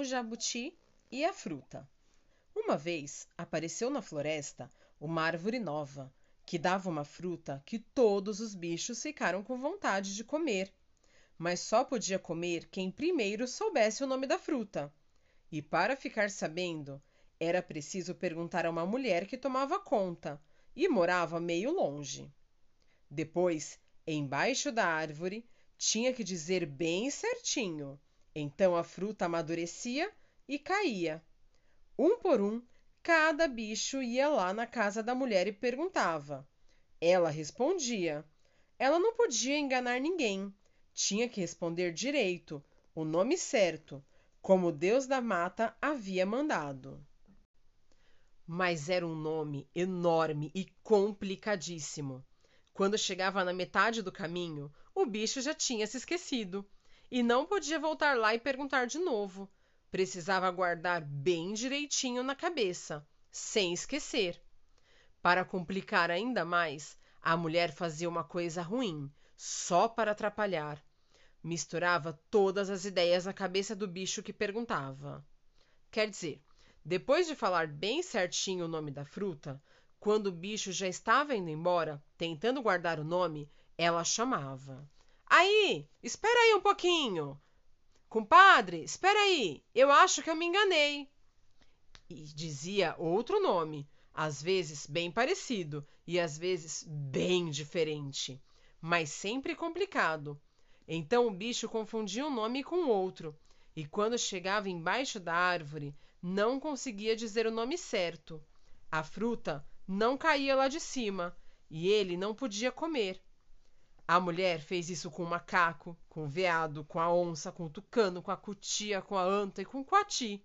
o jabuti e a fruta. Uma vez apareceu na floresta uma árvore nova, que dava uma fruta que todos os bichos ficaram com vontade de comer. Mas só podia comer quem primeiro soubesse o nome da fruta. E para ficar sabendo, era preciso perguntar a uma mulher que tomava conta e morava meio longe. Depois, embaixo da árvore, tinha que dizer bem certinho. Então a fruta amadurecia e caía. Um por um, cada bicho ia lá na casa da mulher e perguntava. Ela respondia. Ela não podia enganar ninguém. Tinha que responder direito, o nome certo, como o Deus da mata havia mandado. Mas era um nome enorme e complicadíssimo. Quando chegava na metade do caminho, o bicho já tinha se esquecido e não podia voltar lá e perguntar de novo. Precisava guardar bem direitinho na cabeça, sem esquecer. Para complicar ainda mais, a mulher fazia uma coisa ruim, só para atrapalhar. Misturava todas as ideias na cabeça do bicho que perguntava. Quer dizer, depois de falar bem certinho o nome da fruta, quando o bicho já estava indo embora, tentando guardar o nome, ela chamava. Aí, espera aí um pouquinho. Compadre, espera aí, eu acho que eu me enganei. E dizia outro nome, às vezes bem parecido e às vezes bem diferente, mas sempre complicado. Então o bicho confundia um nome com outro, e quando chegava embaixo da árvore, não conseguia dizer o nome certo. A fruta não caía lá de cima e ele não podia comer. A mulher fez isso com o macaco, com o veado, com a onça, com o tucano, com a cutia, com a anta e com o coati.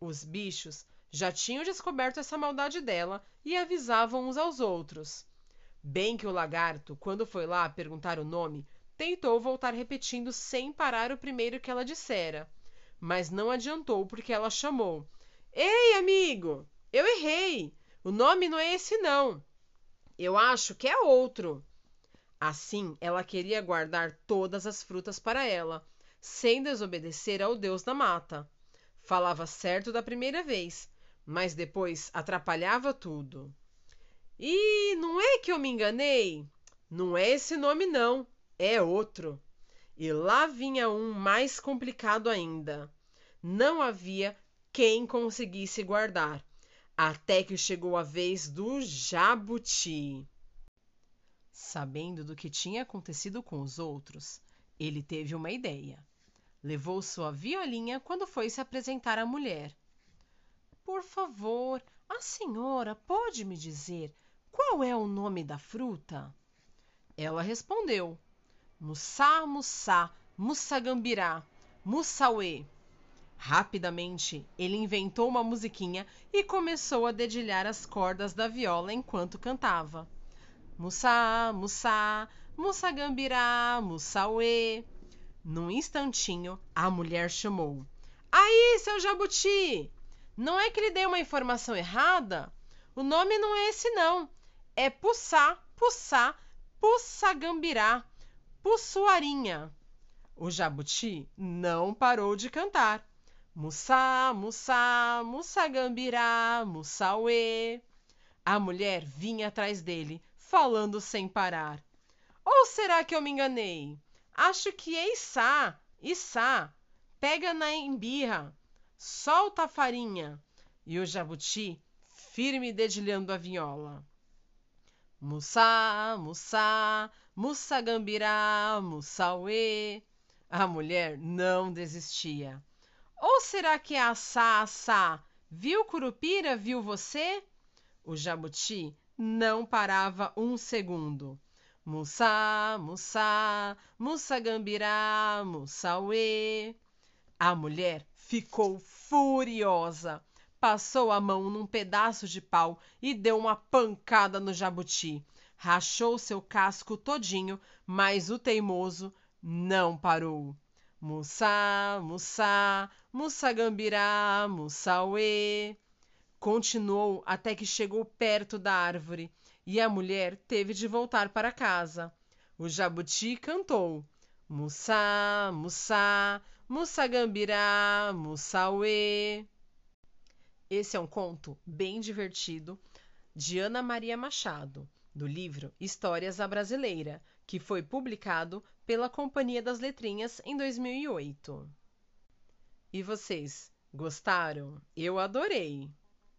Os bichos já tinham descoberto essa maldade dela e avisavam uns aos outros. Bem que o lagarto, quando foi lá perguntar o nome, tentou voltar repetindo sem parar o primeiro que ela dissera. Mas não adiantou porque ela chamou: Ei, amigo! Eu errei! O nome não é esse, não. Eu acho que é outro. Assim, ela queria guardar todas as frutas para ela, sem desobedecer ao Deus da mata. Falava certo da primeira vez, mas depois atrapalhava tudo. E não é que eu me enganei? Não é esse nome, não, é outro. E lá vinha um mais complicado ainda. Não havia quem conseguisse guardar até que chegou a vez do jabuti. Sabendo do que tinha acontecido com os outros, ele teve uma ideia. Levou sua violinha quando foi se apresentar à mulher. Por favor, a senhora pode me dizer qual é o nome da fruta? Ela respondeu: Mussá, mussá, mussagambirá, mussauê. Rapidamente, ele inventou uma musiquinha e começou a dedilhar as cordas da viola enquanto cantava. Mussá, mussá, mussagambirá, mussauê. Num instantinho, a mulher chamou. Aí, seu jabuti! Não é que lhe dei uma informação errada? O nome não é esse, não. É Pussá, Pussá, Pussagambirá, Pussuarinha. O jabuti não parou de cantar. Mussá, Mussá, Mussagambirá, Mussauê. A mulher vinha atrás dele, falando sem parar. Ou será que eu me enganei? Acho que é Içá. Pega na embirra, solta a farinha. E o jabuti, firme dedilhando a viola. Mussá, Mussá, Mussagambirá, Mussauê. A mulher não desistia. Ou será que é assá, assá? Viu Curupira, viu você? O jabuti não parava um segundo. Mussá, mussá, mussagambirá, mussauê. A mulher ficou furiosa. Passou a mão num pedaço de pau e deu uma pancada no jabuti. Rachou seu casco todinho, mas o teimoso não parou. Mussá, Mussá, Mussagambirá, Mussauê. Continuou até que chegou perto da árvore e a mulher teve de voltar para casa. O jabuti cantou: Mussá, Mussá, Mussagambirá, Mussauê. Esse é um conto bem divertido de Ana Maria Machado, do livro Histórias à Brasileira, que foi publicado pela Companhia das Letrinhas em 2008. E vocês, gostaram? Eu adorei!